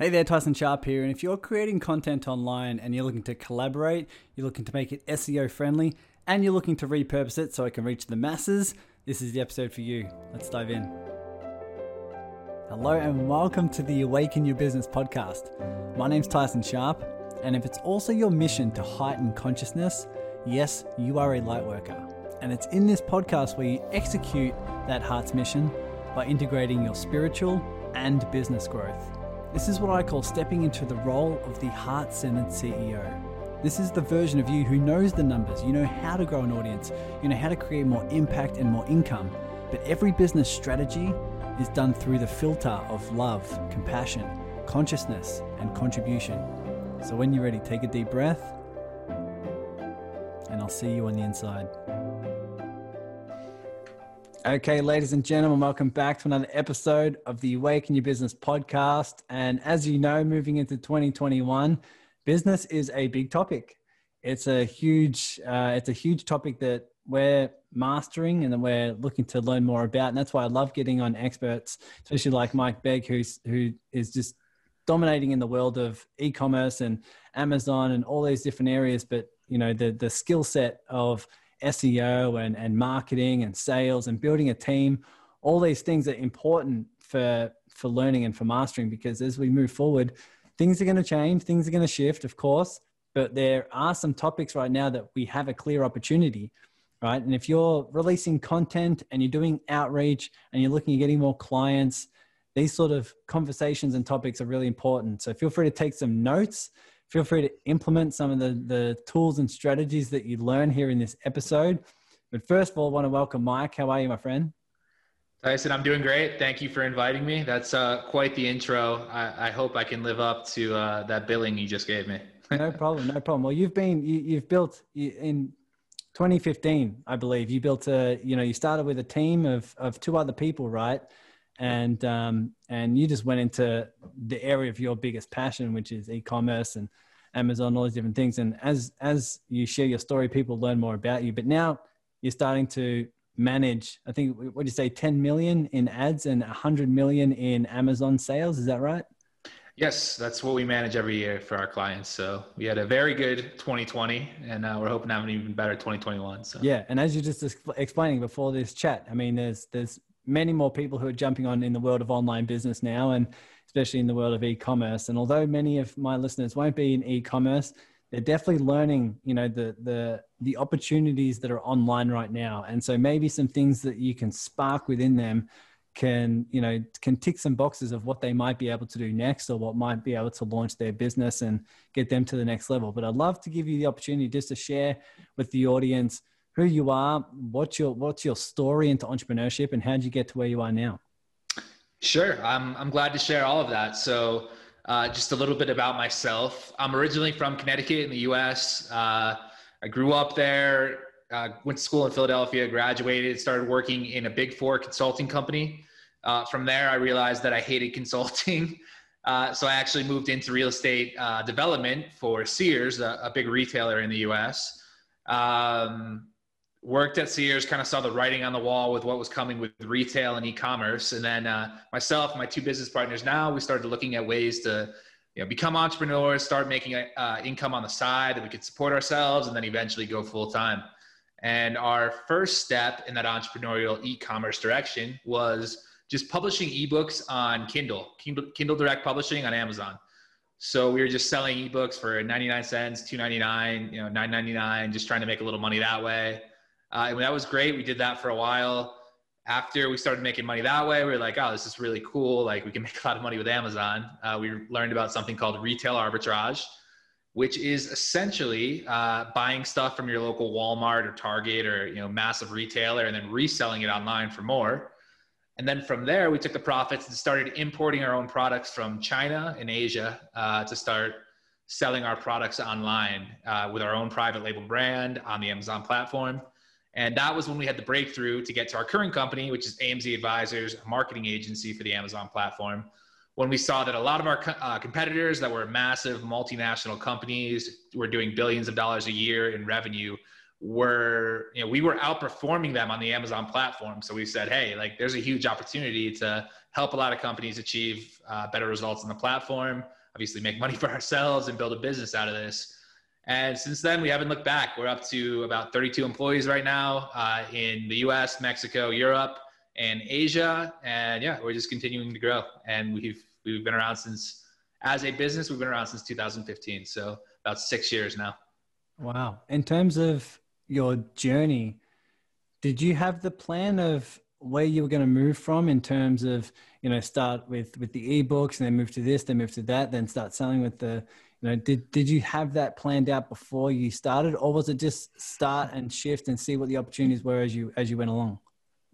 Hey there, Tyson Sharp here. And if you're creating content online and you're looking to collaborate, you're looking to make it SEO friendly, and you're looking to repurpose it so it can reach the masses, this is the episode for you. Let's dive in. Hello, and welcome to the Awaken Your Business podcast. My name's Tyson Sharp, and if it's also your mission to heighten consciousness, yes, you are a light worker. And it's in this podcast where you execute that heart's mission by integrating your spiritual and business growth. This is what I call stepping into the role of the heart centered CEO. This is the version of you who knows the numbers, you know how to grow an audience, you know how to create more impact and more income. But every business strategy is done through the filter of love, compassion, consciousness, and contribution. So when you're ready, take a deep breath, and I'll see you on the inside. Okay, ladies and gentlemen, welcome back to another episode of the Awaken Your Business podcast. And as you know, moving into 2021, business is a big topic. It's a huge, uh, it's a huge topic that we're mastering and that we're looking to learn more about. And that's why I love getting on experts, especially like Mike Begg, who's who is just dominating in the world of e-commerce and Amazon and all these different areas. But you know, the the skill set of SEO and, and marketing and sales and building a team, all these things are important for, for learning and for mastering because as we move forward, things are going to change, things are going to shift, of course, but there are some topics right now that we have a clear opportunity, right? And if you're releasing content and you're doing outreach and you're looking at getting more clients, these sort of conversations and topics are really important. So feel free to take some notes feel free to implement some of the, the tools and strategies that you learn here in this episode. But first of all, I want to welcome Mike. How are you, my friend? Tyson, I'm doing great. Thank you for inviting me. That's uh, quite the intro. I, I, hope I can live up to uh, that billing you just gave me. no problem, no problem. Well, you've been you, have built in 2015, I believe. You built a you know you started with a team of of two other people, right? And um, and you just went into the area of your biggest passion, which is e-commerce and Amazon, all these different things. And as as you share your story, people learn more about you. But now you're starting to manage. I think what do you say, 10 million in ads and 100 million in Amazon sales. Is that right? Yes, that's what we manage every year for our clients. So we had a very good 2020, and uh, we're hoping to have an even better 2021. So yeah, and as you just explaining before this chat, I mean, there's there's many more people who are jumping on in the world of online business now, and especially in the world of e-commerce. And although many of my listeners won't be in e-commerce, they're definitely learning, you know, the the the opportunities that are online right now. And so maybe some things that you can spark within them can, you know, can tick some boxes of what they might be able to do next or what might be able to launch their business and get them to the next level. But I'd love to give you the opportunity just to share with the audience who you are, what's your what's your story into entrepreneurship, and how did you get to where you are now? Sure, I'm I'm glad to share all of that. So, uh, just a little bit about myself. I'm originally from Connecticut in the U.S. Uh, I grew up there. Uh, went to school in Philadelphia, graduated, started working in a big four consulting company. Uh, from there, I realized that I hated consulting. Uh, so I actually moved into real estate uh, development for Sears, a, a, big retailer in the U.S. Um, worked at Sears, kind of saw the writing on the wall with what was coming with retail and e-commerce. And then uh, myself, my two business partners now, we started looking at ways to you know, become entrepreneurs, start making uh, income on the side that we could support ourselves, and then eventually go full time. And our first step in that entrepreneurial e-commerce direction was just publishing ebooks on Kindle, Kindle, Kindle Direct Publishing on Amazon. So we were just selling ebooks for 99 cents, 2.99, you know, 9.99, just trying to make a little money that way. Uh, and that was great. We did that for a while. After we started making money that way, we were like, oh, this is really cool. Like we can make a lot of money with Amazon. Uh, we learned about something called retail arbitrage, which is essentially uh, buying stuff from your local Walmart or Target or you know massive retailer and then reselling it online for more. And then from there, we took the profits and started importing our own products from China and Asia uh, to start selling our products online uh, with our own private label brand on the Amazon platform. And that was when we had the breakthrough to get to our current company, which is AMZ Advisors, a marketing agency for the Amazon platform. When we saw that a lot of our uh, competitors that were massive multinational companies were doing billions of dollars a year in revenue, were you know we were outperforming them on the Amazon platform. So we said, hey, like there's a huge opportunity to help a lot of companies achieve uh, better results on the platform. Obviously, make money for ourselves and build a business out of this. And since then, we haven't looked back. We're up to about 32 employees right now uh, in the U.S., Mexico, Europe, and Asia. And yeah, we're just continuing to grow. And we've we've been around since as a business, we've been around since 2015. So about six years now. Wow. In terms of your journey, did you have the plan of where you were going to move from in terms of, you know, start with with the ebooks and then move to this, then move to that, then start selling with the, you know, did did you have that planned out before you started, or was it just start and shift and see what the opportunities were as you as you went along?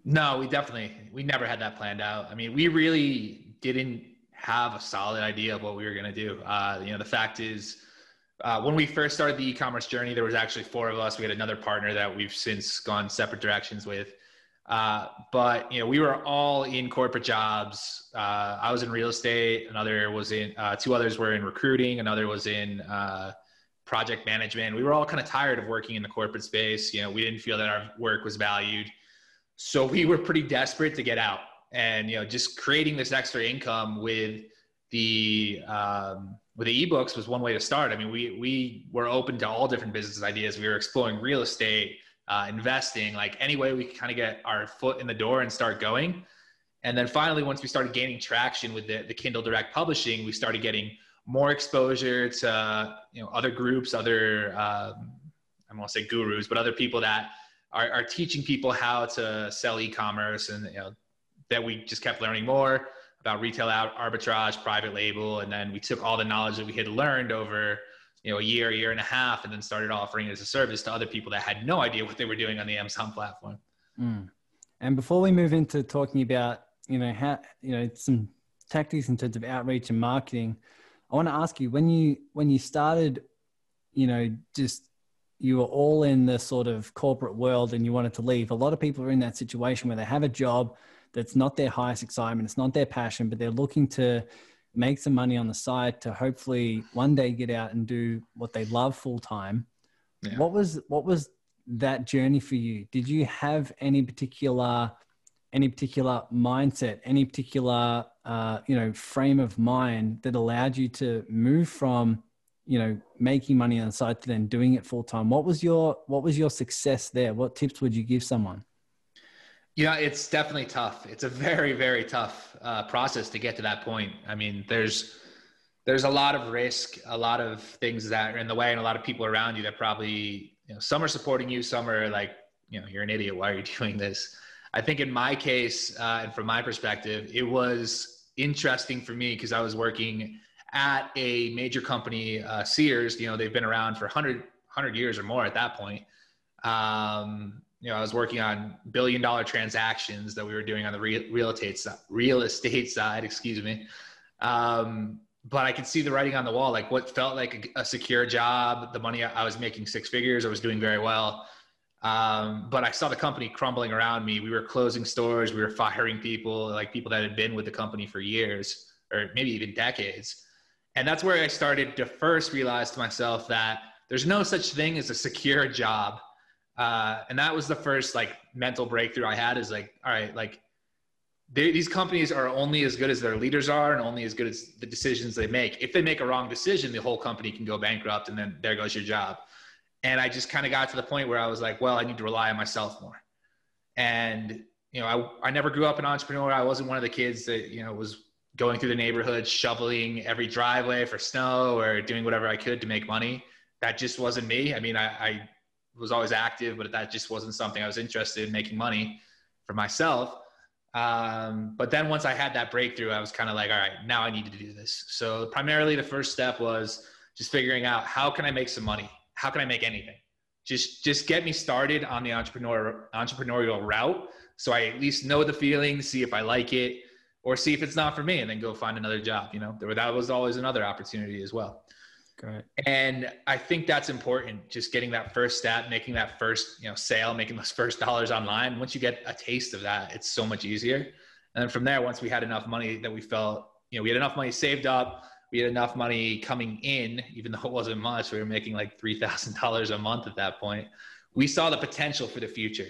No, we definitely we never had that planned out. I mean, we really didn't have a solid idea of what we were going to do. Uh, you know, the fact is uh, when we first started the e-commerce journey, there was actually four of us. We had another partner that we've since gone separate directions with. Uh, but you know, we were all in corporate jobs. Uh, I was in real estate. Another was in. Uh, two others were in recruiting. Another was in uh, project management. We were all kind of tired of working in the corporate space. You know, we didn't feel that our work was valued, so we were pretty desperate to get out. And you know, just creating this extra income with the um, with the ebooks was one way to start. I mean, we we were open to all different business ideas. We were exploring real estate, uh, investing, like any way we could kind of get our foot in the door and start going. And then finally, once we started gaining traction with the, the Kindle Direct Publishing, we started getting more exposure to you know other groups, other um, I won't say gurus, but other people that are, are teaching people how to sell e-commerce, and you know that we just kept learning more about retail arbitrage, private label, and then we took all the knowledge that we had learned over you know a year, year and a half, and then started offering it as a service to other people that had no idea what they were doing on the Amazon platform. Mm. And before we move into talking about you know how you know some tactics in terms of outreach and marketing, I want to ask you when you when you started, you know, just you were all in the sort of corporate world and you wanted to leave. A lot of people are in that situation where they have a job that's not their highest excitement, it's not their passion, but they're looking to make some money on the side to hopefully one day get out and do what they love full time. Yeah. What was what was that journey for you? Did you have any particular any particular mindset, any particular uh, you know frame of mind that allowed you to move from you know making money on the side to then doing it full time? What was your what was your success there? What tips would you give someone? Yeah, it's definitely tough. It's a very, very tough uh, process to get to that point. I mean, there's there's a lot of risk, a lot of things that are in the way, and a lot of people around you that probably, you know, some are supporting you, some are like, you know, you're an idiot. Why are you doing this? I think in my case, uh, and from my perspective, it was interesting for me because I was working at a major company, uh, Sears. You know, they've been around for 100, 100 years or more at that point. Um, you know, I was working on billion dollar transactions that we were doing on the real, real estate side, real estate side, excuse me. Um, but I could see the writing on the wall, like what felt like a, a secure job, the money I was making six figures, I was doing very well. Um, but I saw the company crumbling around me. We were closing stores, we were firing people, like people that had been with the company for years or maybe even decades. And that's where I started to first realize to myself that there's no such thing as a secure job uh, and that was the first like mental breakthrough I had is like, all right, like they, these companies are only as good as their leaders are and only as good as the decisions they make. If they make a wrong decision, the whole company can go bankrupt and then there goes your job. And I just kind of got to the point where I was like, well, I need to rely on myself more. And, you know, I, I never grew up an entrepreneur. I wasn't one of the kids that, you know, was going through the neighborhood, shoveling every driveway for snow or doing whatever I could to make money. That just wasn't me. I mean, I, I was always active, but that just wasn't something I was interested in making money for myself. Um, but then once I had that breakthrough, I was kind of like, all right, now I need to do this. So primarily the first step was just figuring out how can I make some money? How can I make anything? Just, just get me started on the entrepreneur entrepreneurial route. So I at least know the feeling, see if I like it or see if it's not for me and then go find another job. You know, that was always another opportunity as well. And I think that's important. Just getting that first step, making that first, you know, sale, making those first dollars online. Once you get a taste of that, it's so much easier. And then from there, once we had enough money that we felt, you know, we had enough money saved up, we had enough money coming in, even though it wasn't much. We were making like three thousand dollars a month at that point. we saw the potential for the future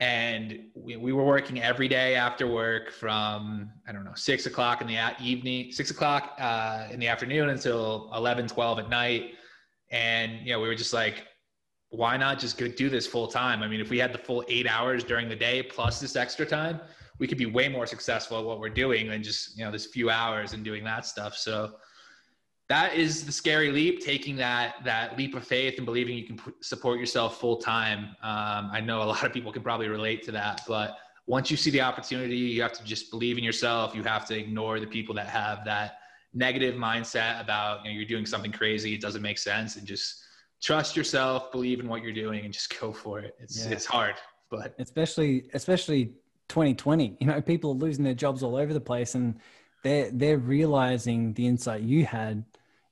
and we, we were working every day after work from i don't know six o'clock in the evening six o'clock uh, in the afternoon until 11 12 at night. And you know we were just like why not just go do this full time? I mean if we had the full eight hours during the day plus this extra time we could be way more successful at what we're doing than just you know this few hours and doing that stuff. So that is the scary leap taking that that leap of faith and believing you can p- support yourself full time um, i know a lot of people can probably relate to that but once you see the opportunity you have to just believe in yourself. You have to ignore the people that have that negative mindset about you know you're doing something crazy it doesn't make sense and just trust yourself believe in what you're doing and just go for it. It's yeah. it's hard but especially especially 2020 you know people are losing their jobs all over the place and they're they're realizing the insight you had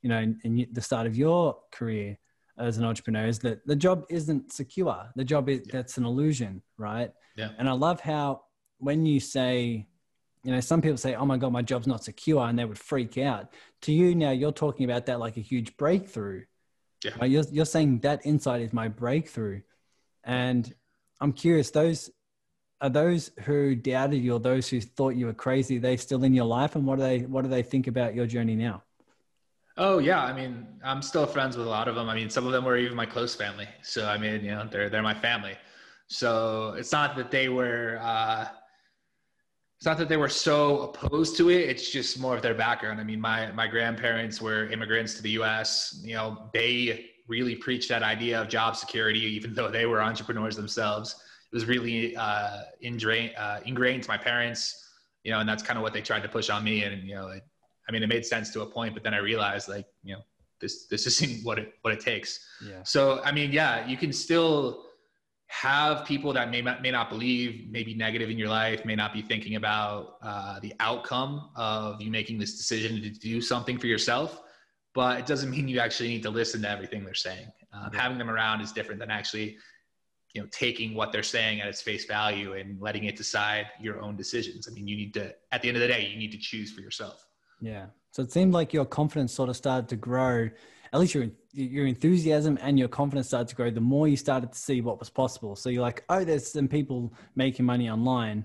you know, in, in the start of your career as an entrepreneur is that the job isn't secure. The job is yeah. that's an illusion, right? Yeah. And I love how when you say, you know, some people say, "Oh my god, my job's not secure," and they would freak out. To you now, you're talking about that like a huge breakthrough. Yeah. Right? You're you're saying that insight is my breakthrough, and I'm curious those. Are those who doubted you or those who thought you were crazy, they still in your life? And what do they what do they think about your journey now? Oh yeah, I mean, I'm still friends with a lot of them. I mean, some of them were even my close family. So I mean, you know, they're they're my family. So it's not that they were. Uh, it's not that they were so opposed to it. It's just more of their background. I mean, my my grandparents were immigrants to the U.S. You know, they really preached that idea of job security, even though they were entrepreneurs themselves. It was really uh, ingrained uh, ingrained to my parents. You know, and that's kind of what they tried to push on me. And you know, it, I mean, it made sense to a point, but then I realized like, you know, this, this isn't what it, what it takes. Yeah. So, I mean, yeah, you can still have people that may not, may not believe, may be negative in your life, may not be thinking about uh, the outcome of you making this decision to do something for yourself. But it doesn't mean you actually need to listen to everything they're saying. Um, yeah. Having them around is different than actually, you know, taking what they're saying at its face value and letting it decide your own decisions. I mean, you need to, at the end of the day, you need to choose for yourself. Yeah. So it seemed like your confidence sort of started to grow. At least your your enthusiasm and your confidence started to grow the more you started to see what was possible. So you're like, oh, there's some people making money online.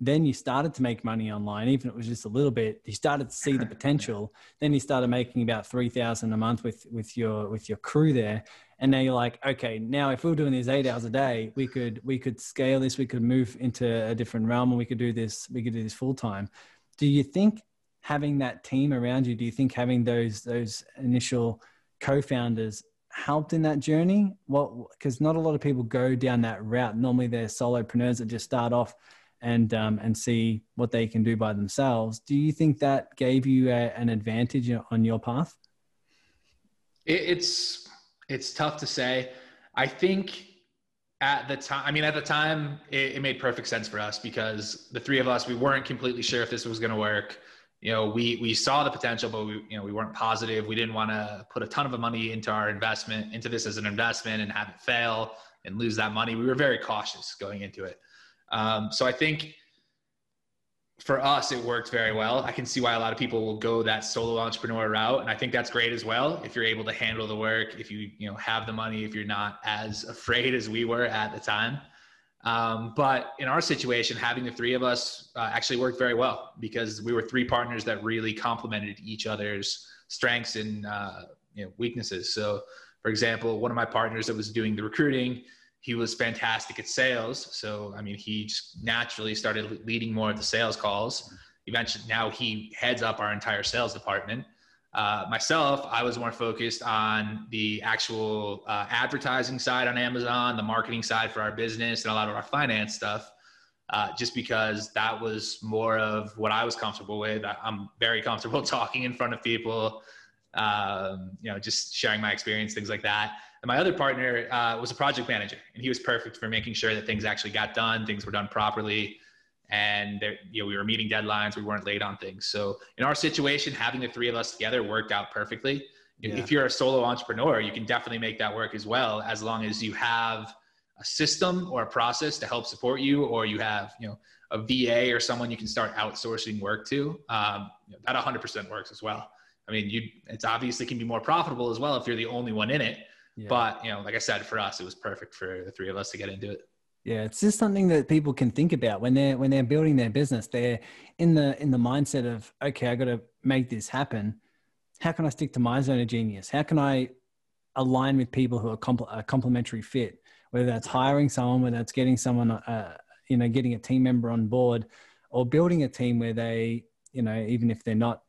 Then you started to make money online, even if it was just a little bit. You started to see the potential. then you started making about three thousand a month with with your with your crew there. And now you're like, okay, now if we were doing these eight hours a day, we could we could scale this. We could move into a different realm, and we could do this. We could do this full time. Do you think having that team around you do you think having those those initial co-founders helped in that journey? Well because not a lot of people go down that route. Normally they're solopreneurs that just start off and um, and see what they can do by themselves. Do you think that gave you a, an advantage on your path? It's it's tough to say. I think at the time i mean at the time it, it made perfect sense for us because the three of us we weren't completely sure if this was going to work you know, we we saw the potential, but we you know we weren't positive. We didn't want to put a ton of money into our investment into this as an investment and have it fail and lose that money. We were very cautious going into it. Um, so I think for us, it worked very well. I can see why a lot of people will go that solo entrepreneur route, and I think that's great as well. If you're able to handle the work, if you you know have the money, if you're not as afraid as we were at the time. Um, but in our situation, having the three of us uh, actually worked very well because we were three partners that really complemented each other's strengths and uh, you know, weaknesses. So, for example, one of my partners that was doing the recruiting, he was fantastic at sales. So, I mean, he just naturally started leading more of the sales calls. Eventually, now he heads up our entire sales department. Uh, myself, I was more focused on the actual uh, advertising side on Amazon, the marketing side for our business, and a lot of our finance stuff. Uh, just because that was more of what I was comfortable with. I, am very comfortable talking in front of people, um, you know, just sharing my experience, things like that. And my other partner uh, was a project manager, and he was perfect for making sure that things actually got done, things were done properly and there, you know, we were meeting deadlines. We weren't late on things. So in our situation, having the three of us together worked out perfectly. Yeah. If you're a solo entrepreneur, you can definitely make that work as well, as long as you have a system or a process to help support you, or you have, you know, a VA or someone you can start outsourcing work to. Um, that 100% works as well. I mean, you, it's obviously can be more profitable as well if you're the only one in it. Yeah. But you know, like I said, for us, it was perfect for the three of us to get into it. Yeah, it's just something that people can think about when they're when they're building their business. They're in the in the mindset of, okay, I got to make this happen. How can I stick to my zone of genius? How can I align with people who are compl- a complementary fit? Whether that's hiring someone, whether that's getting someone, uh, you know, getting a team member on board, or building a team where they, you know, even if they're not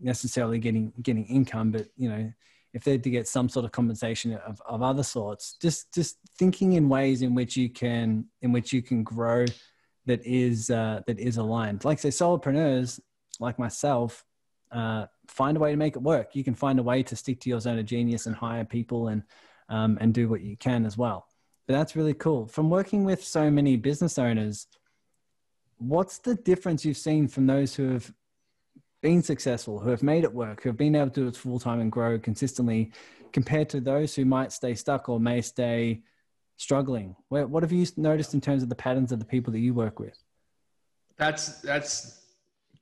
necessarily getting getting income, but you know, if they're to get some sort of compensation of, of other sorts, just just thinking in ways in which you can in which you can grow that is uh, that is aligned. Like say solopreneurs like myself, uh, find a way to make it work. You can find a way to stick to your zone of genius and hire people and um, and do what you can as well. But that's really cool. From working with so many business owners, what's the difference you've seen from those who have been successful, who have made it work, who have been able to do it full time and grow consistently, compared to those who might stay stuck or may stay struggling? What have you noticed in terms of the patterns of the people that you work with? That's that's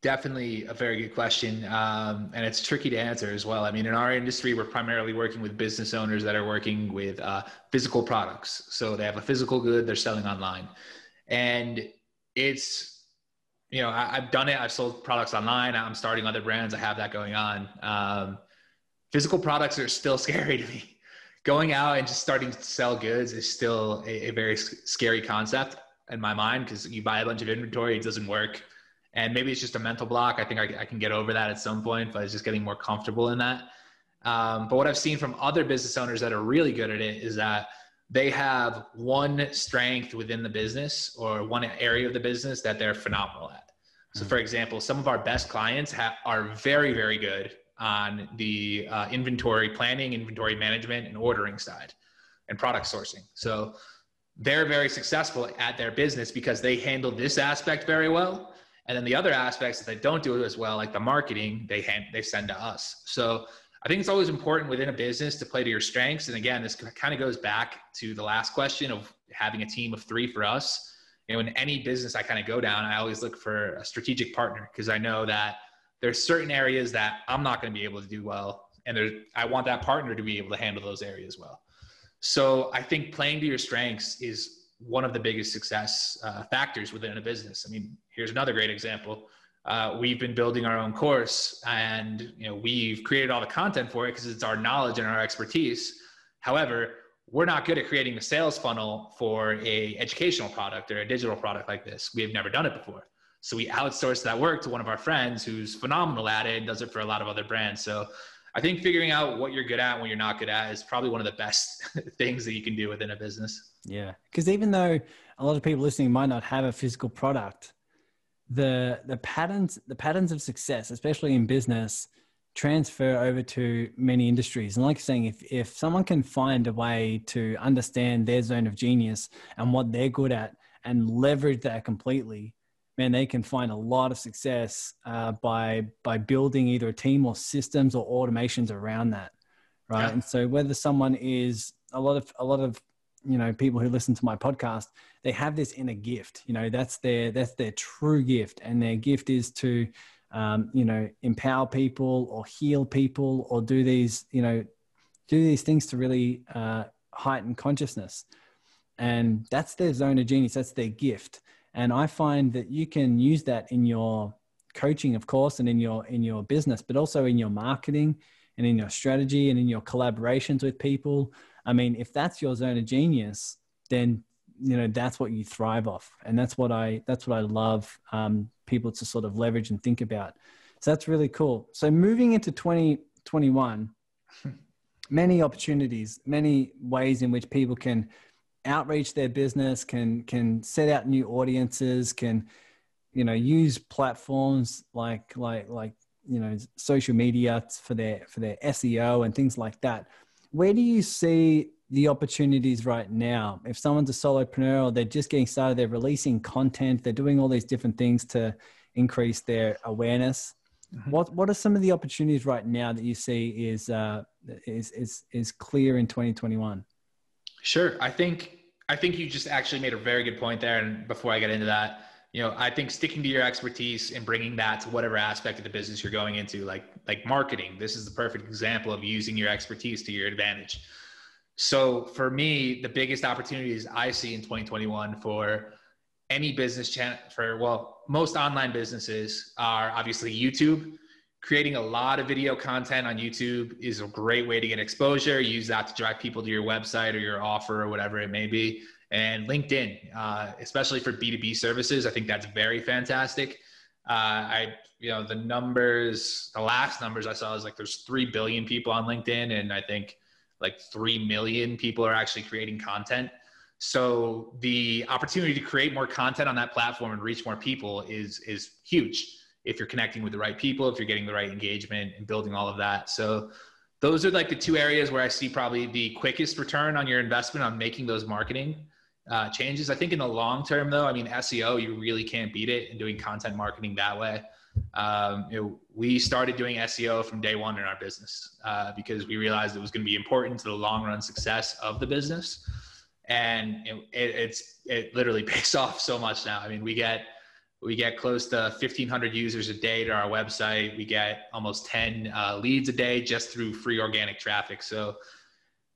definitely a very good question, um, and it's tricky to answer as well. I mean, in our industry, we're primarily working with business owners that are working with uh, physical products. So they have a physical good they're selling online, and it's you know, I, have done it. I've sold products online. I'm starting other brands. I have that going on. Um, physical products are still scary to me. Going out and just starting to sell goods is still a, a very scary concept in my mind because you buy a bunch of inventory, it doesn't work. And maybe it's just a mental block. I think I, I can get over that at some point, but it's just getting more comfortable in that. Um, but what I've seen from other business owners that are really good at it is that they have one strength within the business or one area of the business that they're phenomenal at. So, for example, some of our best clients ha- are very, very good on the uh, inventory planning, inventory management, and ordering side and product sourcing. So, they're very successful at their business because they handle this aspect very well. And then the other aspects that they don't do as well, like the marketing, they hand, they send to us. So I think it's always important within a business to play to your strengths. And again, this kind of goes back to the last question of having a team of three for us you know, in any business I kind of go down, I always look for a strategic partner because I know that there's certain areas that I'm not going to be able to do well, and I want that partner to be able to handle those areas well. So I think playing to your strengths is one of the biggest success uh, factors within a business. I mean, here's another great example. Uh, we've been building our own course, and you know we've created all the content for it because it's our knowledge and our expertise. However, we're not good at creating a sales funnel for a educational product or a digital product like this. We have never done it before. So we outsource that work to one of our friends who's phenomenal at it and does it for a lot of other brands. So I think figuring out what you're good at and what you're not good at is probably one of the best things that you can do within a business. Yeah. Because even though a lot of people listening might not have a physical product, the the patterns the patterns of success, especially in business, transfer over to many industries. And like saying, if, if someone can find a way to understand their zone of genius and what they're good at and leverage that completely, man, they can find a lot of success uh, by by building either a team or systems or automations around that, right? Yeah. And so whether someone is a lot of a lot of you know people who listen to my podcast, they have this inner gift. You know that's their that's their true gift, and their gift is to um, you know, empower people or heal people or do these, you know, do these things to really uh, heighten consciousness. And that's their zone of genius. That's their gift. And I find that you can use that in your coaching, of course, and in your in your business, but also in your marketing and in your strategy and in your collaborations with people. I mean, if that's your zone of genius, then you know that's what you thrive off, and that's what I that's what I love um, people to sort of leverage and think about. So that's really cool. So moving into 2021, many opportunities, many ways in which people can outreach their business, can can set out new audiences, can you know use platforms like like like you know social media for their for their SEO and things like that. Where do you see the opportunities right now? If someone's a solopreneur or they're just getting started, they're releasing content, they're doing all these different things to increase their awareness. Mm-hmm. What what are some of the opportunities right now that you see is uh, is is is clear in 2021? Sure, I think I think you just actually made a very good point there. And before I get into that, you know, I think sticking to your expertise and bringing that to whatever aspect of the business you're going into, like like marketing, this is the perfect example of using your expertise to your advantage So for me, the biggest opportunities I see in 2021 for any business channel for well, most online businesses are obviously YouTube. Creating a lot of video content on YouTube is a great way to get exposure. Use that to drive people to your website or your offer or whatever it may be. And LinkedIn, uh, especially for B2B services, I think that's very fantastic. Uh, I, you know, the numbers, the last numbers I saw is like there's 3 billion people on LinkedIn. And I think like 3 million people are actually creating content. So the opportunity to create more content on that platform and reach more people is, is huge if you're connecting with the right people, if you're getting the right engagement and building all of that. So those are like the two areas where I see probably the quickest return on your investment on making those marketing uh, changes. I think in the long term, though, I mean, SEO, you really can't beat it in doing content marketing that way. Um, you know, we started doing SEO from day one in our business uh, because we realized it was going to be important to the long run success of the business. And it, it, it's it literally pays off so much now. I mean, we get we get close to 1,500 users a day to our website. We get almost 10 uh, leads a day just through free organic traffic. So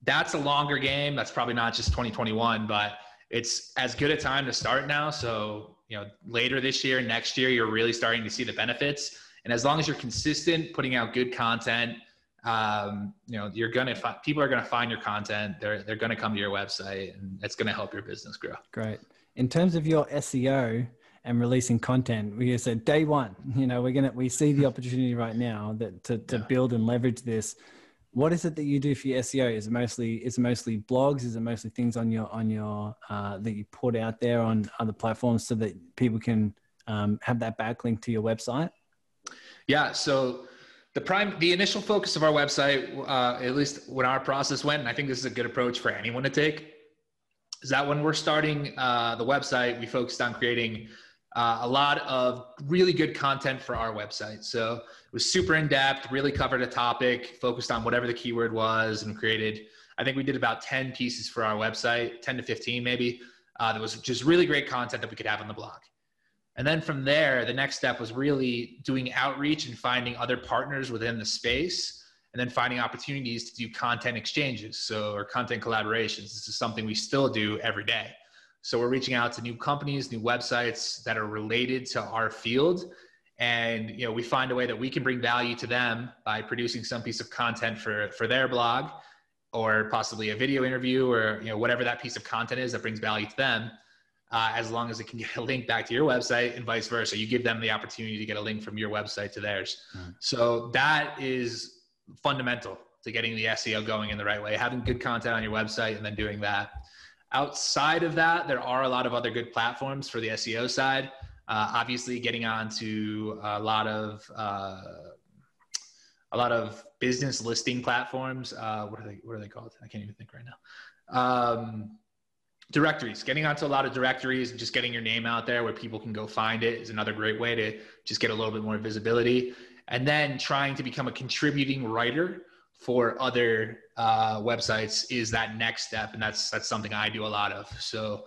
that's a longer game. That's probably not just 2021, but it's as good a time to start now. So, you know, later this year, next year, you're really starting to see the benefits. And as long as you're consistent, putting out good content, um, you know, you're gonna find people are gonna find your content. They're they're gonna come to your website, and it's gonna help your business grow. Great. In terms of your SEO and releasing content, we said day one. You know, we're gonna we see the opportunity right now that to to yeah. build and leverage this what is it that you do for your SEO? Is it mostly is it mostly blogs? Is it mostly things on your on your uh, that you put out there on other platforms so that people can um, have that backlink to your website? Yeah. So the prime the initial focus of our website, uh, at least when our process went, and I think this is a good approach for anyone to take, is that when we're starting uh, the website, we focused on creating uh, a lot of really good content for our website. So it was super in depth, really covered a topic, focused on whatever the keyword was, and created. I think we did about 10 pieces for our website, 10 to 15 maybe. Uh, that was just really great content that we could have on the blog. And then from there, the next step was really doing outreach and finding other partners within the space, and then finding opportunities to do content exchanges, so or content collaborations. This is something we still do every day. So we're reaching out to new companies, new websites that are related to our field. And you know, we find a way that we can bring value to them by producing some piece of content for, for their blog or possibly a video interview or you know, whatever that piece of content is that brings value to them. Uh, as long as it can get a link back to your website and vice versa. You give them the opportunity to get a link from your website to theirs. Mm. So that is fundamental to getting the SEO going in the right way, having good content on your website and then doing that. Outside of that, there are a lot of other good platforms for the SEO side. Uh, obviously, getting onto a lot of uh, a lot of business listing platforms. Uh, what are they? What are they called? I can't even think right now. Um, directories. Getting onto a lot of directories and just getting your name out there where people can go find it is another great way to just get a little bit more visibility. And then trying to become a contributing writer for other uh, websites is that next step, and that's that's something I do a lot of. So,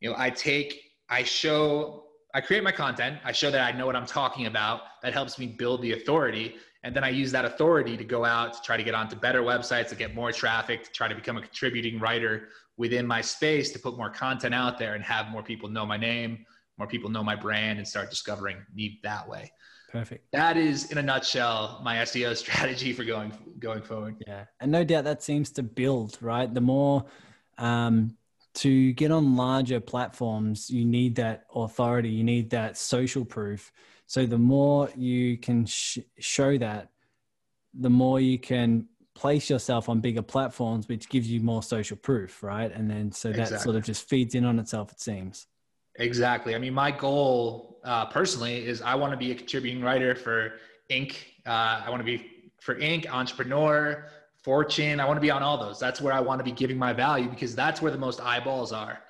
you know, I take, I show, I create my content. I show that I know what I'm talking about. That helps me build the authority, and then I use that authority to go out to try to get onto better websites, to get more traffic, to try to become a contributing writer within my space, to put more content out there, and have more people know my name, more people know my brand, and start discovering me that way. Perfect. That is, in a nutshell, my SEO strategy for going going forward. Yeah, and no doubt that seems to build. Right, the more um, to get on larger platforms, you need that authority. You need that social proof. So the more you can sh- show that, the more you can place yourself on bigger platforms, which gives you more social proof, right? And then so that exactly. sort of just feeds in on itself. It seems. Exactly. I mean, my goal uh, personally is I want to be a contributing writer for Inc. Uh, I want to be for Inc. Entrepreneur, Fortune. I want to be on all those. That's where I want to be giving my value because that's where the most eyeballs are.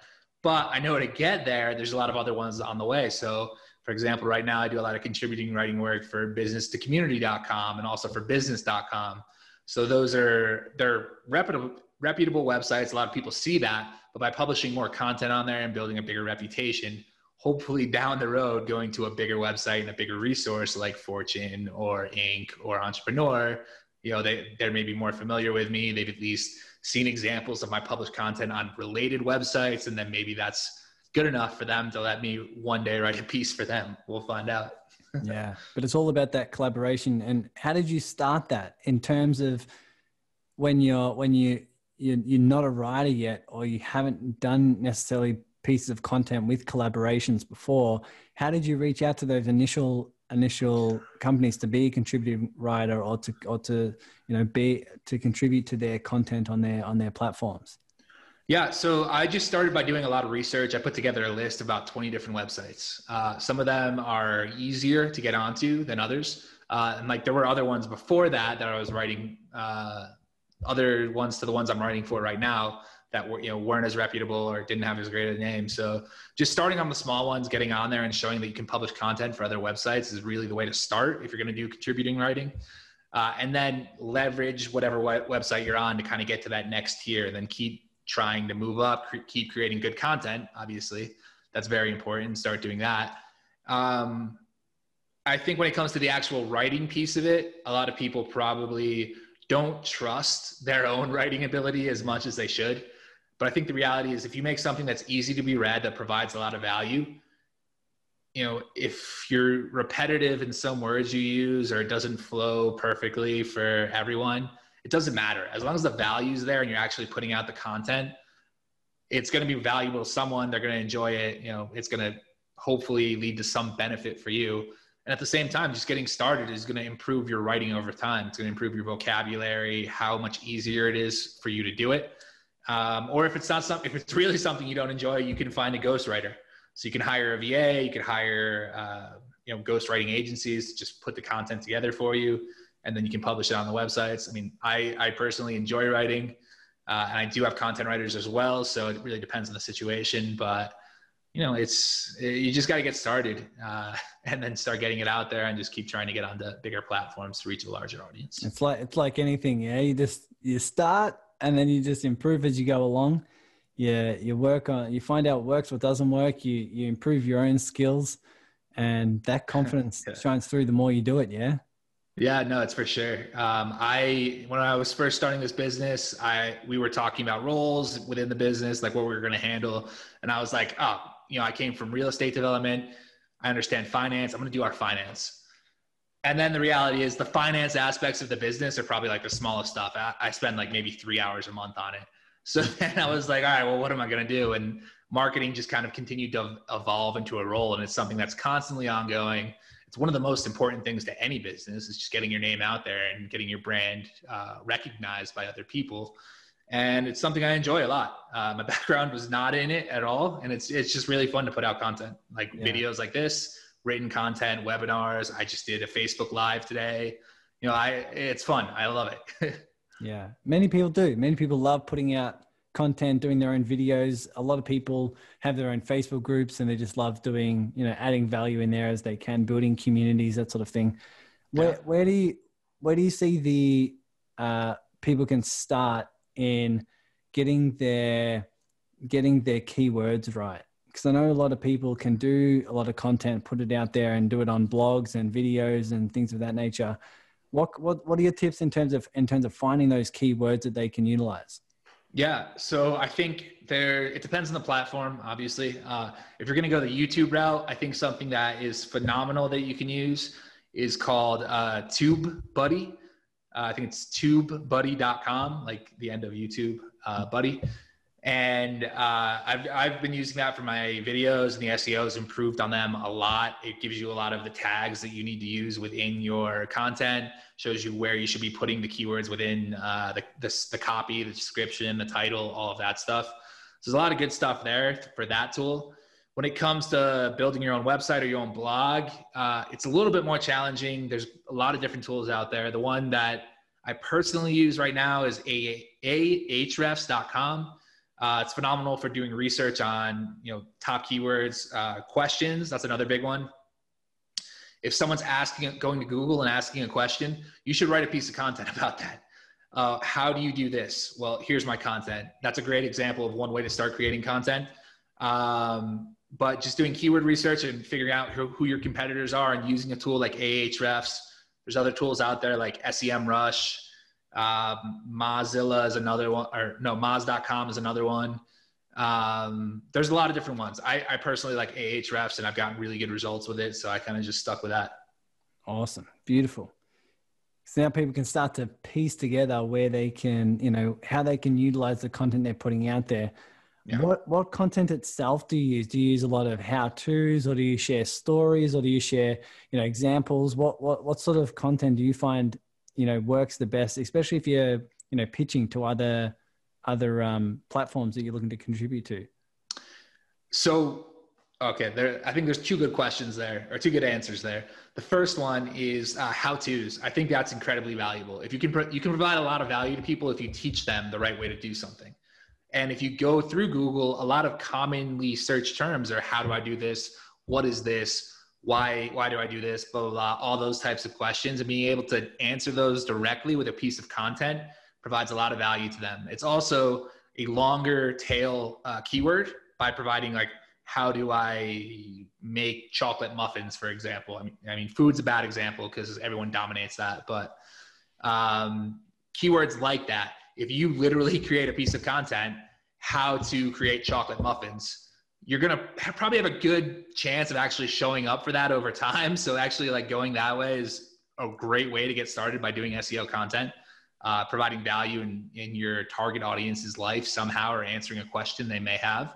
But I know to get there, there's a lot of other ones on the way. So, for example, right now I do a lot of contributing writing work for business to community.com and also for business.com. So those are they're reputable reputable websites. A lot of people see that, but by publishing more content on there and building a bigger reputation, hopefully down the road, going to a bigger website and a bigger resource like Fortune or Inc. or Entrepreneur, you know they they're maybe more familiar with me they've at least seen examples of my published content on related websites and then maybe that's good enough for them to let me one day write a piece for them we'll find out yeah but it's all about that collaboration and how did you start that in terms of when you're when you you're, you're not a writer yet or you haven't done necessarily pieces of content with collaborations before how did you reach out to those initial initial companies to be a contributing writer or to or to you know be to contribute to their content on their on their platforms yeah, so I just started by doing a lot of research. I put together a list of about 20 different websites. Uh, some of them are easier to get onto than others. Uh, and like there were other ones before that that I was writing, uh, other ones to the ones I'm writing for right now that were you know weren't as reputable or didn't have as great a name. So just starting on the small ones, getting on there and showing that you can publish content for other websites is really the way to start if you're going to do contributing writing. Uh, and then leverage whatever website you're on to kind of get to that next tier. Then keep trying to move up, cre- keep creating good content. Obviously, that's very important. Start doing that. Um, I think when it comes to the actual writing piece of it, a lot of people probably don't trust their own writing ability as much as they should. But I think the reality is if you make something that's easy to be read, that provides a lot of value, you know, if you're repetitive in some words you use or it doesn't flow perfectly for everyone, it doesn't matter. As long as the value is there and you're actually putting out the content, it's going to be valuable to someone. They're going to enjoy it. You know, it's going to hopefully lead to some benefit for you. And at the same time, just getting started is going to improve your writing over time. It's going to improve your vocabulary, how much easier it is for you to do it. Um, or if it's not something, if it's really something you don't enjoy, you can find a ghostwriter. So you can hire a VA, you can hire, uh, you know, ghostwriting agencies to just put the content together for you, and then you can publish it on the websites. I mean, I, I personally enjoy writing, uh, and I do have content writers as well. So it really depends on the situation, but you know, it's you just got to get started uh, and then start getting it out there, and just keep trying to get onto bigger platforms to reach a larger audience. It's like it's like anything, yeah. You just you start and then you just improve as you go along. Yeah, you work on, you find out what works, what doesn't work. You you improve your own skills, and that confidence yeah. shines through the more you do it. Yeah. Yeah, no, it's for sure. Um, I when I was first starting this business, I we were talking about roles within the business, like what we were going to handle, and I was like, oh, you know, I came from real estate development. I understand finance. I'm going to do our finance. And then the reality is the finance aspects of the business are probably like the smallest stuff. I, spend like maybe three hours a month on it. So then I was like, all right, well, what am I going to do? And marketing just kind of continued to evolve into a role. And it's something that's constantly ongoing. It's one of the most important things to any business is just getting your name out there and getting your brand uh, recognized by other people. And it's something I enjoy a lot. Uh, my background was not in it at all. And it's, it's just really fun to put out content like yeah. videos like this written content, webinars. I just did a Facebook Live today. You know, I it's fun. I love it. yeah, many people do. Many people love putting out content, doing their own videos. A lot of people have their own Facebook groups, and they just love doing, you know, adding value in there as they can, building communities, that sort of thing. Where yeah. where do you where do you see the uh, people can start in getting their getting their keywords right? because I know a lot of people can do a lot of content, put it out there, and do it on blogs and videos and things of that nature. What what what are your tips in terms of in terms of finding those keywords that they can utilize? Yeah, so I think there it depends on the platform. Obviously, uh, if you're going to go the YouTube route, I think something that is phenomenal that you can use is called uh, TubeBuddy. Uh, I think it's tubebuddy.com, like the end of YouTube, uh, buddy and uh, I've, I've been using that for my videos and the SEO has improved on them a lot. It gives you a lot of the tags that you need to use within your content, shows you where you should be putting the keywords within uh, the, the, the, copy, the description, the title, all of that stuff. So there's a lot of good stuff there for that tool. When it comes to building your own website or your own blog, uh, it's a little bit more challenging. There's a lot of different tools out there. The one that I personally use right now is ahrefs.com uh, it's phenomenal for doing research on you know top keywords, uh, questions. That's another big one. If someone's asking, going to Google and asking a question, you should write a piece of content about that. Uh, how do you do this? Well, here's my content. That's a great example of one way to start creating content. Um, but just doing keyword research and figuring out who, who, your competitors are and using a tool like Ahrefs. There's other tools out there like SEMrush Um, Mozilla is another one, or no, Moz.com is another one. Um, there's a lot of different ones. I, I personally like Ahrefs and I've gotten really good results with it. So I kind of just stuck with that. Awesome. Beautiful. So now people can start to piece together where they can, you know, how they can utilize the content they're putting out there. Yeah. What what content itself do you use? Do you use a lot of how tos, or do you share stories, or do you share, you know, examples? What what what sort of content do you find, you know, works the best, especially if you're, you know, pitching to other other um, platforms that you're looking to contribute to? So Okay, there. I think there's two good questions there, or two good answers there. The first one is uh, how tos. I think that's incredibly valuable. If you can, pro- you can provide a lot of value to people if you teach them the right way to do something. And if you go through Google, a lot of commonly searched terms are how do I do this? What is this? Why why do I do this? Blah blah blah. All those types of questions, and being able to answer those directly with a piece of content provides a lot of value to them. It's also a longer tail uh, keyword by providing like how do I make chocolate muffins, for example? I mean, I mean, food's a bad example because everyone dominates that, but um, keywords like that. If you literally create a piece of content, how to create chocolate muffins, you're gonna probably have a good chance of actually showing up for that over time. So actually, like going that way is a great way to get started by doing SEO content, uh, providing value in in your target audience's life somehow, or answering a question they may have.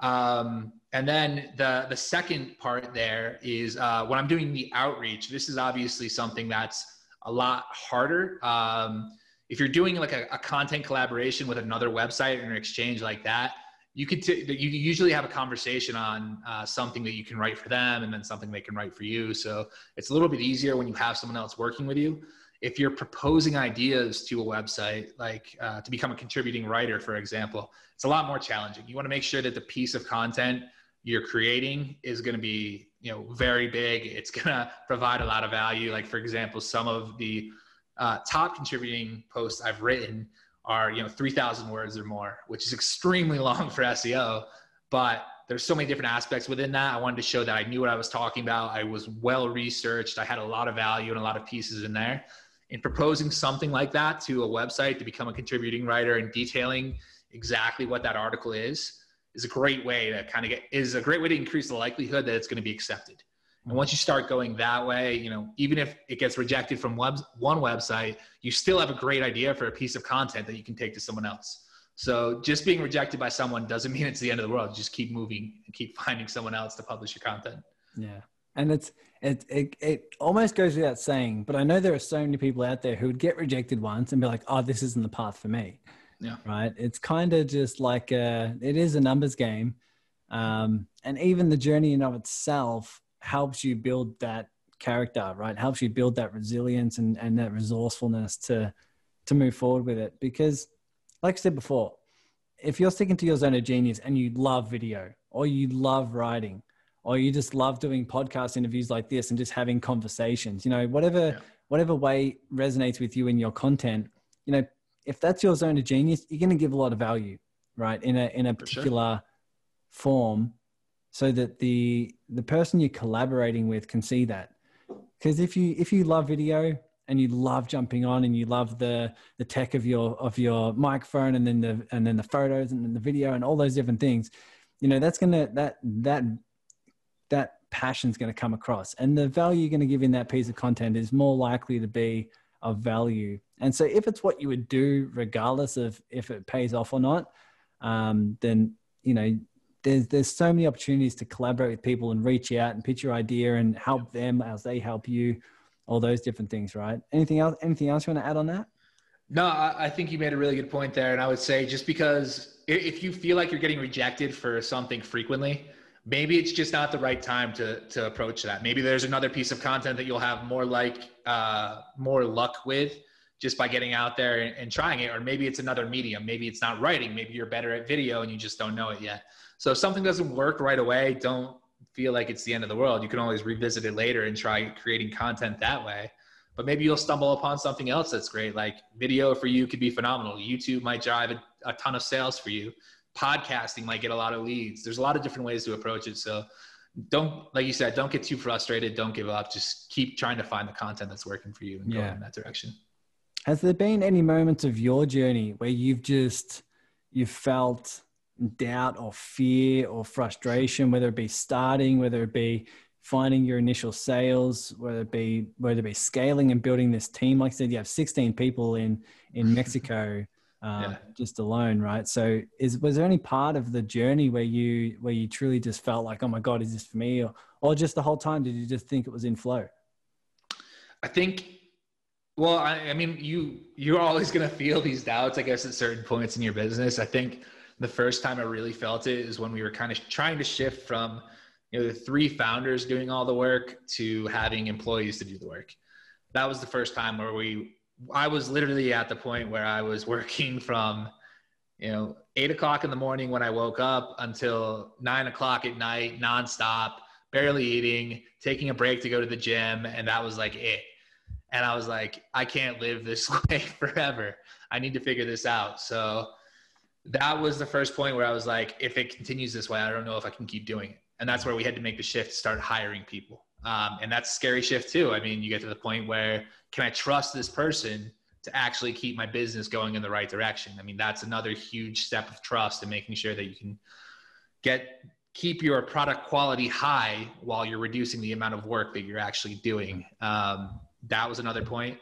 Um, and then the the second part there is uh, when I'm doing the outreach. This is obviously something that's a lot harder. Um, if you're doing like a, a, content collaboration with another website or an exchange like that, you could t- you usually have a conversation on uh, something that you can write for them, and then something they can write for you. So it's a little bit easier when you have someone else working with you if you're proposing ideas to a website, like uh, to become a contributing writer, for example, it's a lot more challenging. You want to make sure that the piece of content you're creating is going to be, you know, very big. It's going to provide a lot of value. Like, for example, some of the uh, top contributing posts I've written are, you know, 3,000 words or more, which is extremely long for SEO. But there's so many different aspects within that. I wanted to show that I knew what I was talking about. I was well researched. I had a lot of value and a lot of pieces in there in proposing something like that to a website to become a contributing writer and detailing exactly what that article is is a great way to kind of get is a great way to increase the likelihood that it's going to be accepted and once you start going that way you know even if it gets rejected from web, one website you still have a great idea for a piece of content that you can take to someone else so just being rejected by someone doesn't mean it's the end of the world just keep moving and keep finding someone else to publish your content yeah and it's it, it it almost goes without saying, but I know there are so many people out there who would get rejected once and be like, "Oh, this isn't the path for me." Yeah. Right. It's kind of just like a, it is a numbers game, um, and even the journey in of itself helps you build that character. Right. Helps you build that resilience and and that resourcefulness to to move forward with it. Because, like I said before, if you're sticking to your zone of genius and you love video or you love writing or you just love doing podcast interviews like this and just having conversations you know whatever yeah. whatever way resonates with you in your content you know if that's your zone of genius you're going to give a lot of value right in a in a particular sure. form so that the the person you're collaborating with can see that. Because if you if you love video and you love jumping on and you love the the tech of your of your microphone and then the and then the photos and then the video and all those different things you know that's gonna that that that passion's going to come across. And the value you're going to give in that piece of content is more likely to be of value. And so if it's what you would do regardless of if it pays off or not um, then you know there's there's so many opportunities to collaborate with people and reach out and pitch your idea and help them as they help you all those different things right? Anything else anything else you want to add on that? No i think you made a really good point there and i would say just because if you feel like you're getting rejected for something frequently maybe it's just not the right time to to approach that. Maybe there's another piece of content that you'll have more like uh, more luck with just by getting out there and, and, trying it. Or maybe it's another medium. Maybe it's not writing. Maybe you're better at video and you just don't know it yet. So if something doesn't work right away, don't feel like it's the end of the world. You can always revisit it later and try creating content that way. But maybe you'll stumble upon something else that's great. Like video for you could be phenomenal. YouTube might drive a, a ton of sales for you podcasting might get a lot of leads. There's a lot of different ways to approach it. So don't, like you said, don't get too frustrated. Don't give up. Just keep trying to find the content that's working for you and yeah. go in that direction. Has there been any moments of your journey where you've just you felt doubt or fear or frustration, whether it be starting, whether it be finding your initial sales, whether it be whether it be scaling and building this team? Like I said, you have 16 people in in Mexico. Uh, yeah. just alone, right? So, is was there any part of the journey where you where you truly just felt like, oh my god, is this for me, or or just the whole time did you just think it was in flow? I think well, I, I mean, you you're always going to feel these doubts, I guess, at certain points in your business. I think the first time I really felt it is when we were kind of trying to shift from you know the three founders doing all the work to having employees to do the work. That was the first time where we I was literally at the point where I was working from you know eight o'clock in the morning when I woke up until nine o'clock at night, nonstop, barely eating, taking a break to go to the gym, and that was like it and I was like, I can't live this way forever. I need to figure this out. So that was the first point where I was like, if it continues this way, I don't know if I can keep doing it. And that's where we had to make the shift, start hiring people. Um, and that's a scary shift too. I mean, you get to the point where can I trust this person to actually keep my business going in the right direction? I mean, that's another huge step of trust and making sure that you can get keep your product quality high while you're reducing the amount of work that you're actually doing. Um, that was another point.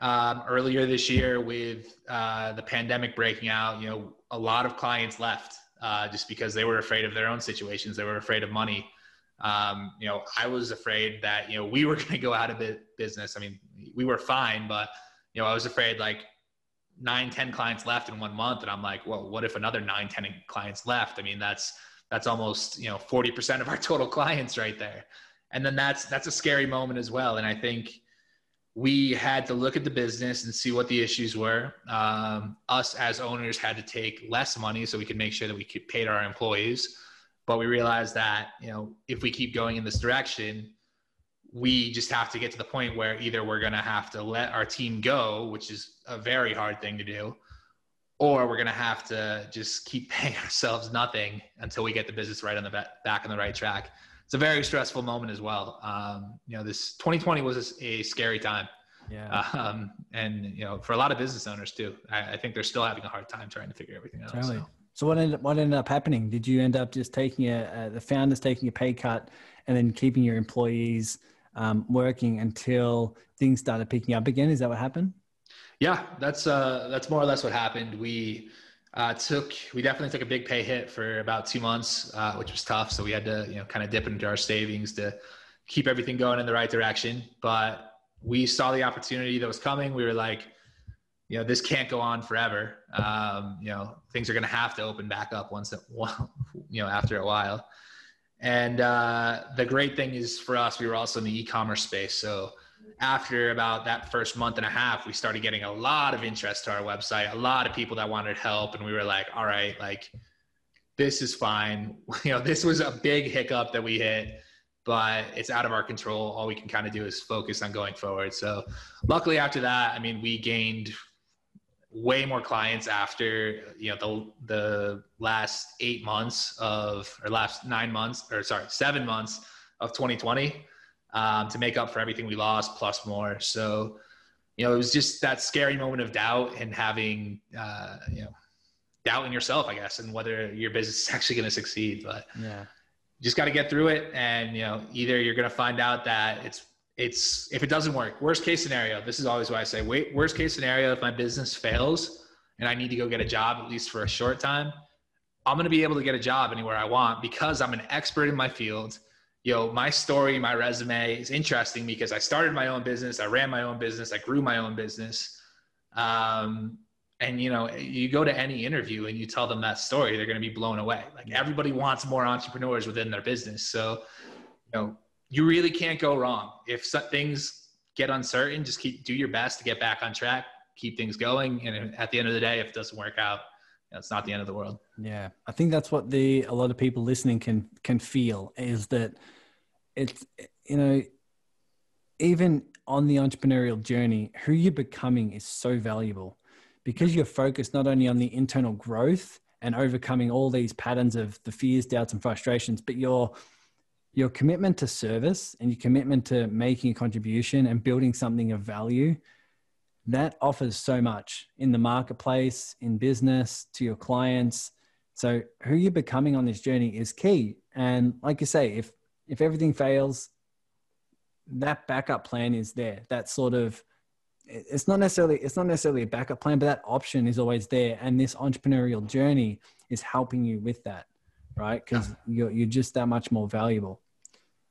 Um, earlier this year, with uh, the pandemic breaking out, you know, a lot of clients left uh, just because they were afraid of their own situations. They were afraid of money. Um, you know, I was afraid that you know we were going to go out of business. I mean, we were fine, but you know, I was afraid like nine, ten clients left in one month, and I'm like, well, what if another nine, ten clients left? I mean, that's that's almost you know 40% of our total clients right there, and then that's that's a scary moment as well. And I think we had to look at the business and see what the issues were. Um, us as owners had to take less money so we could make sure that we could pay our employees. But we realized that you know if we keep going in this direction, we just have to get to the point where either we're going to have to let our team go, which is a very hard thing to do, or we're going to have to just keep paying ourselves nothing until we get the business right on the back on the right track it's a very stressful moment as well. Um, you know, this 2020 was a, scary time. Yeah. Um, and you know, for a lot of business owners too, I, I, think they're still having a hard time trying to figure everything out. Totally. So. so what ended what ended up happening? Did you end up just taking a, a the founders taking a pay cut and then keeping your employees um, working until things started picking up again? Is that what happened? Yeah, that's uh, that's more or less what happened. We uh, took we definitely took a big pay hit for about two months, uh, which was tough. So we had to you know kind of dip into our savings to keep everything going in the right direction. But we saw the opportunity that was coming. We were like, you know, this can't go on forever. Um, you know, things are going to have to open back up once, you know, after a while. And uh, the great thing is for us, we were also in the e-commerce space, so after about that first month and a half, we started getting a lot of interest to our website, a lot of people that wanted help. And we were like, all right, like, this is fine. You know, this was a big hiccup that we hit, but it's out of our control. All we can kind of do is focus on going forward. So, luckily, after that, I mean, we gained way more clients after you know the the last eight months of or last nine months or sorry seven months of 2020 um, to make up for everything we lost plus more. So, you know, it was just that scary moment of doubt and having, uh, you know, doubt in yourself, I guess, and whether your business is actually going to succeed. But yeah, just got to get through it. And, you know, either you're going to find out that it's, it's, if it doesn't work, worst case scenario, this is always why I say, wait, worst case scenario, if my business fails and I need to go get a job, at least for a short time, I'm going to be able to get a job anywhere I want because I'm an expert in my field you know, my story, my resume is interesting because I started my own business, I ran my own business, I grew my own business. Um, and you know, you go to any interview and you tell them that story, they're going to be blown away. Like everybody wants more entrepreneurs within their business. So, you know, you really can't go wrong. If things get uncertain, just keep do your best to get back on track, keep things going, and at the end of the day, if it doesn't work out, you know, it's not the end of the world. Yeah, I think that's what the a lot of people listening can can feel is that it's you know even on the entrepreneurial journey who you're becoming is so valuable because you're focused not only on the internal growth and overcoming all these patterns of the fears doubts and frustrations but your your commitment to service and your commitment to making a contribution and building something of value that offers so much in the marketplace, in business, to your clients. So who you're becoming on this journey is key. And like you say, if if everything fails, that backup plan is there. That sort of it's not necessarily it's not necessarily a backup plan, but that option is always there. And this entrepreneurial journey is helping you with that, right? Because you're you're just that much more valuable.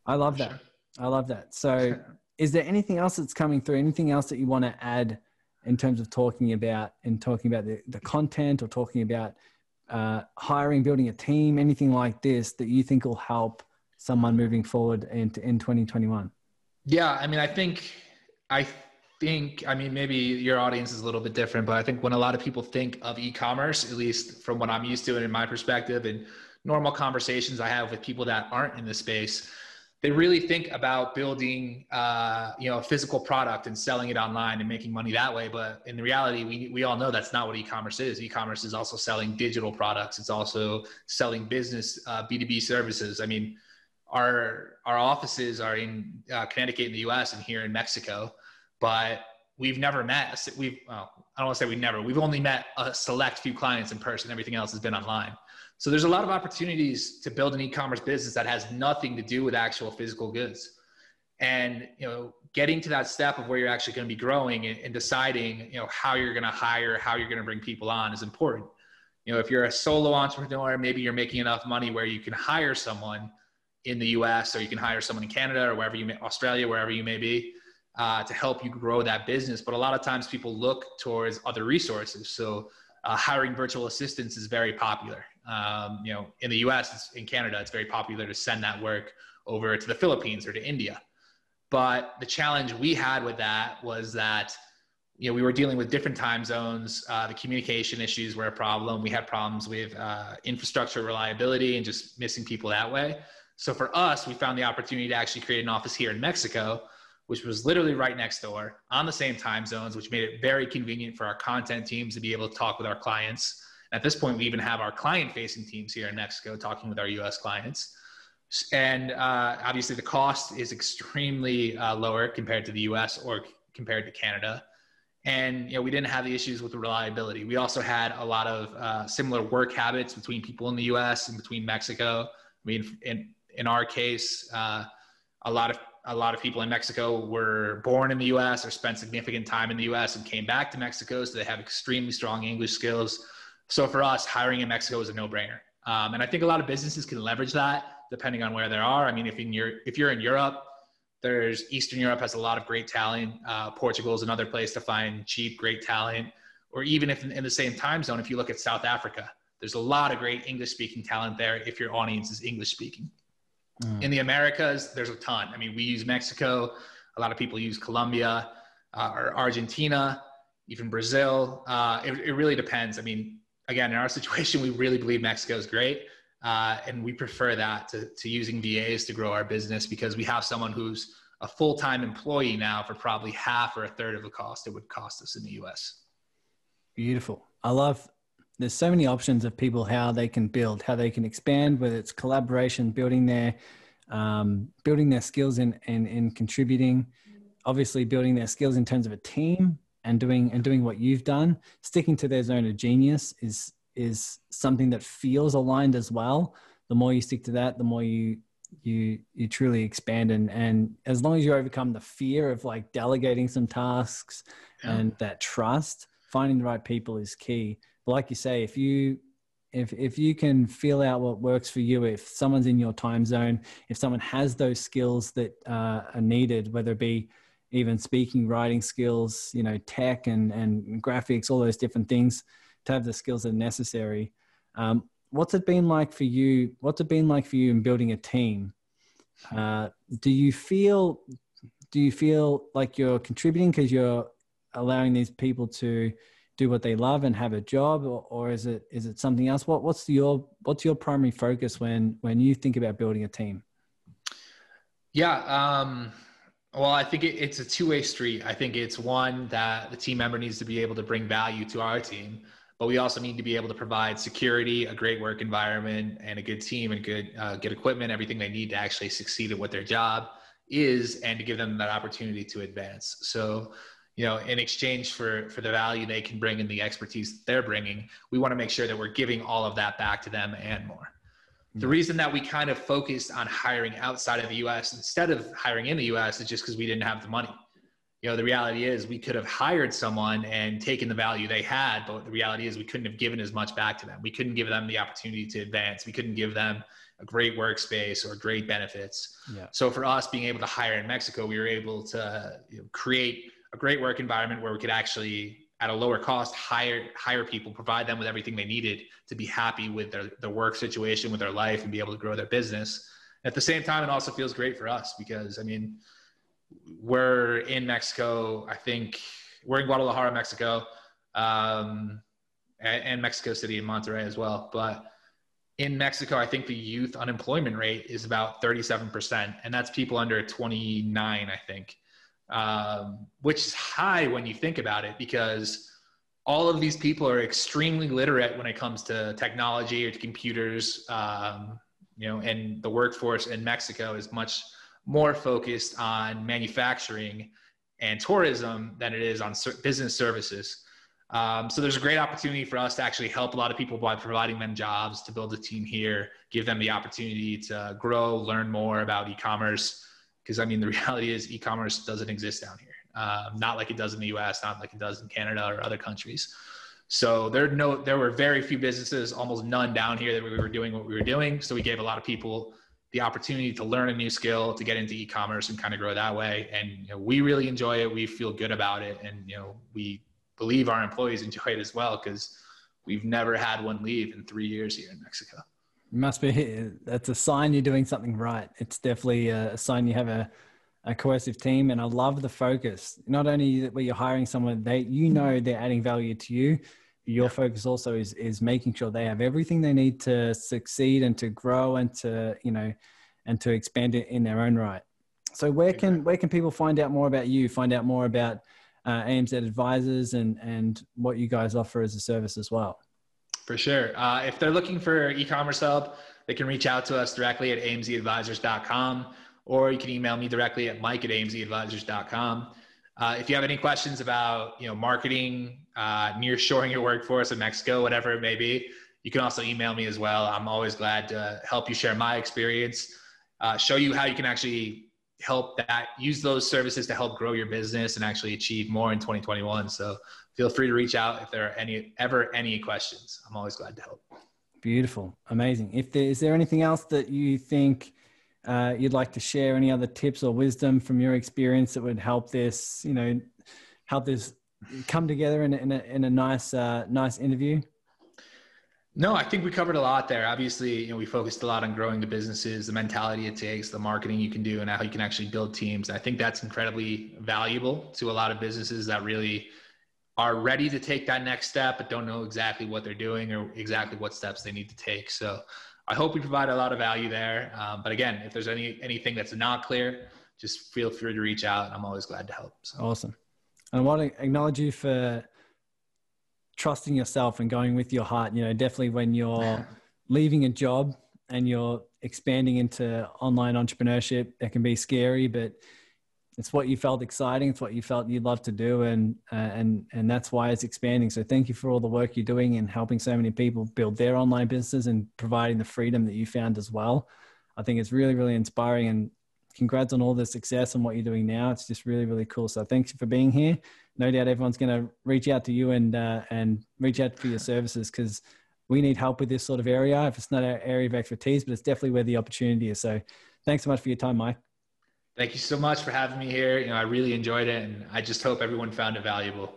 I love that. Sure. I love that. So is there anything else that's coming through? Anything else that you want to add in terms of talking about and talking about the, the content or talking about uh, hiring, building a team, anything like this that you think will help someone moving forward in, in 2021? Yeah, I mean, I think, I think, I mean, maybe your audience is a little bit different, but I think when a lot of people think of e-commerce, at least from what I'm used to and in my perspective and normal conversations I have with people that aren't in the space, they really think about building uh, you know a physical product and selling it online and making money that way. But in reality we, we all know that's not what e-commerce is. E-commerce is also selling digital products. It's also selling business uh, b2b services. I mean our our offices are in uh, connecticut in the us and here in mexico but we've never met we've well, i don't want to say we never we've only met a select few clients in person everything else has been online so there's a lot of opportunities to build an e-commerce business that has nothing to do with actual physical goods. And you know, getting to that step of where you're actually going to be growing and, and deciding, you know, how you're going to hire, how you're going to bring people on is important. You know, if you're a solo entrepreneur, maybe you're making enough money where you can hire someone in the U.S. or you can hire someone in Canada or wherever you may, Australia, wherever you may be, uh, to help you grow that business. But a lot of times people look towards other resources. So uh, hiring virtual assistants is very popular. Um, you know, in the U.S., in Canada, it's very popular to send that work over to the Philippines or to India. But the challenge we had with that was that you know we were dealing with different time zones. Uh, the communication issues were a problem. We had problems with uh, infrastructure reliability and just missing people that way. So for us, we found the opportunity to actually create an office here in Mexico, which was literally right next door on the same time zones, which made it very convenient for our content teams to be able to talk with our clients at this point, we even have our client facing teams here in Mexico talking with our US clients. And uh, obviously, the cost is extremely uh, lower compared to the US or compared to Canada. And you know, we didn't have the issues with the reliability. We also had a lot of uh, similar work habits between people in the U.S. and between Mexico. I mean, in in our case, uh, a lot of a lot of people in Mexico were born in the U.S. or spent significant time in the U.S. and came back to Mexico, so they have extremely strong English skills. So for us, hiring in Mexico is a no-brainer. Um, and I think a lot of businesses can leverage that depending on where they are. I mean, if in your if you're in Europe, there's Eastern Europe has a lot of great talent. Uh, Portugal is another place to find cheap, great talent. Or even if in, in the same time zone, if you look at South Africa, there's a lot of great English speaking talent there if your audience is English speaking. Mm. In the Americas, there's a ton. I mean, we use Mexico. A lot of people use Colombia uh, or Argentina, even Brazil. Uh, it, it really depends. I mean, again, in our situation, we really believe Mexico is great. Uh, and we prefer that to, to using VAs to grow our business because we have someone who's a full-time employee now for probably half or a third of the cost it would cost us in the US. Beautiful. I love there's so many options of people how they can build, how they can expand, whether it's collaboration, building their um, building their skills in, in in contributing, obviously building their skills in terms of a team, and doing and doing what you've done. Sticking to their zone of genius is is something that feels aligned as well. The more you stick to that the more you you you truly expand. And and as long as you overcome the fear of like delegating some tasks yeah. and that trust finding the right people is key like you say if you if if you can feel out what works for you if someone's in your time zone if someone has those skills that uh, are needed whether it be even speaking, writing skills, you know, tech and, and graphics, all those different things to have the skills that are necessary. Um, what's it been like for you? What's it been like for you in building a team? Uh, do you feel, do you feel like you're contributing because you're allowing these people to do what they love and have a job or, or is it, is it something else? What, what's your, what's your primary focus when, when you think about building a team? Yeah. Um, well, I think it, it's a two way street. I think it's one that the team member needs to be able to bring value to our team, but we also need to be able to provide security, a great work environment, and a good team and good uh, good equipment, everything they need to actually succeed at what their job is, and to give them that opportunity to advance. So, you know, in exchange for for the value they can bring and the expertise they're bringing, we want to make sure that we're giving all of that back to them and more. The mm-hmm. reason that we kind of focused on hiring outside of the US instead of hiring in the US is just because we didn't have the money. You know, the reality is we could have hired someone and taken the value they had, but the reality is we couldn't have given as much back to them. We couldn't give them the opportunity to advance. We couldn't give them a great workspace or great benefits. Yeah. So for us being able to hire in Mexico, we were able to you know, create a great work environment where we could actually at a lower cost hire hire people provide them with everything they needed to be happy with their, their work situation with their life and be able to grow their business. At the same time it also feels great for us because i mean we're in mexico i think we're in guadalajara mexico um, and, and mexico city and monterrey as well. But in mexico i think the youth unemployment rate is about 37% and that's people under 29 i think um, which is high when you think about it because all of these people are extremely literate when it comes to technology or to computers. Um, you know and the workforce in mexico is much more focused on manufacturing and tourism than it is on business services. Um, so there's a great opportunity for us to actually help a lot of people by providing them jobs to build a team here give them the opportunity to grow learn more about e-commerce because I mean the reality is e-commerce doesn't exist down here, um, not like it does in the U.S., not like it does in Canada or other countries. So there no there were very few businesses, almost none down here that we were doing what we were doing. So we gave a lot of people the opportunity to learn a new skill, to get into e-commerce and kind of grow that way. And you know, we really enjoy it. We feel good about it, and you know we believe our employees enjoy it as well because we've never had one leave in three years here in Mexico must be that's a sign you're doing something right. It's definitely a sign you have a, a cohesive team and i love the focus. Not only that where you're hiring someone they you know they're adding value to you. Your focus also is is making sure they have everything they need to succeed and to grow and to you know and to expand it in their own right. So where can where can people find out more about you find out more about uh, amz advisors and and what you guys offer as a service as well for sure. Uh, if they're looking for e-commerce help, they can reach out to us directly at amzadvisors.com or you can email me directly at mike at amzadvisors.com. Uh, if you have any questions about you know marketing, uh, near shoring your workforce in Mexico, whatever it may be, you can also email me as well. I'm always glad to help you share my experience, uh, show you how you can actually help that use those services to help grow your business and actually achieve more in 2021. So feel free to reach out if there are any ever any questions. I'm always glad to help. Beautiful, amazing. If there is there anything else that you think uh, you'd like to share, any other tips or wisdom from your experience that would help this, you know, help this come together in a, in a, in a nice uh, nice interview? No, I think we covered a lot there. Obviously, you know, we focused a lot on growing the businesses, the mentality it takes, the marketing you can do, and how you can actually build teams. I think that's incredibly valuable to a lot of businesses that really are ready to take that next step but don't know exactly what they're doing or exactly what steps they need to take. So i hope we provide a lot of value there. Um, but again if there's any anything that's not clear just feel free to reach out and i'm always glad to help so. awesome. And i want to acknowledge you for trusting yourself and going with your heart. You know definitely when you're leaving a job and you're expanding into online entrepreneurship that can be scary but it's what you felt exciting. It's what you felt you'd love to do, and uh, and and that's why it's expanding. So thank you for all the work you're doing and helping so many people build their online businesses and providing the freedom that you found as well. I think it's really really inspiring, and congrats on all the success and what you're doing now. It's just really really cool. So thanks for being here. No doubt everyone's going to reach out to you and uh, and reach out for your services because we need help with this sort of area. If it's not our area of expertise, but it's definitely where the opportunity is. So thanks so much for your time, Mike. Thank you so much for having me here. You know, I really enjoyed it and I just hope everyone found it valuable.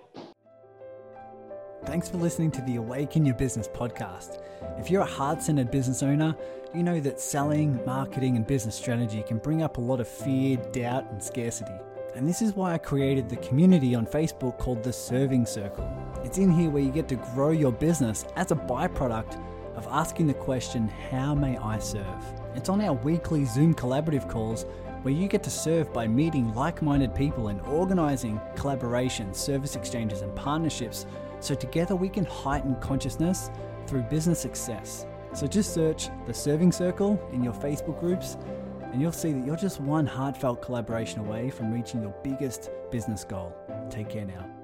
Thanks for listening to the Awaken Your Business podcast. If you're a heart centered business owner, you know that selling, marketing, and business strategy can bring up a lot of fear, doubt, and scarcity. And this is why I created the community on Facebook called the Serving Circle. It's in here where you get to grow your business as a byproduct of asking the question, How may I serve? It's on our weekly Zoom collaborative calls where you get to serve by meeting like minded people and organizing collaborations, service exchanges, and partnerships so together we can heighten consciousness through business success. So just search the Serving Circle in your Facebook groups and you'll see that you're just one heartfelt collaboration away from reaching your biggest business goal. Take care now.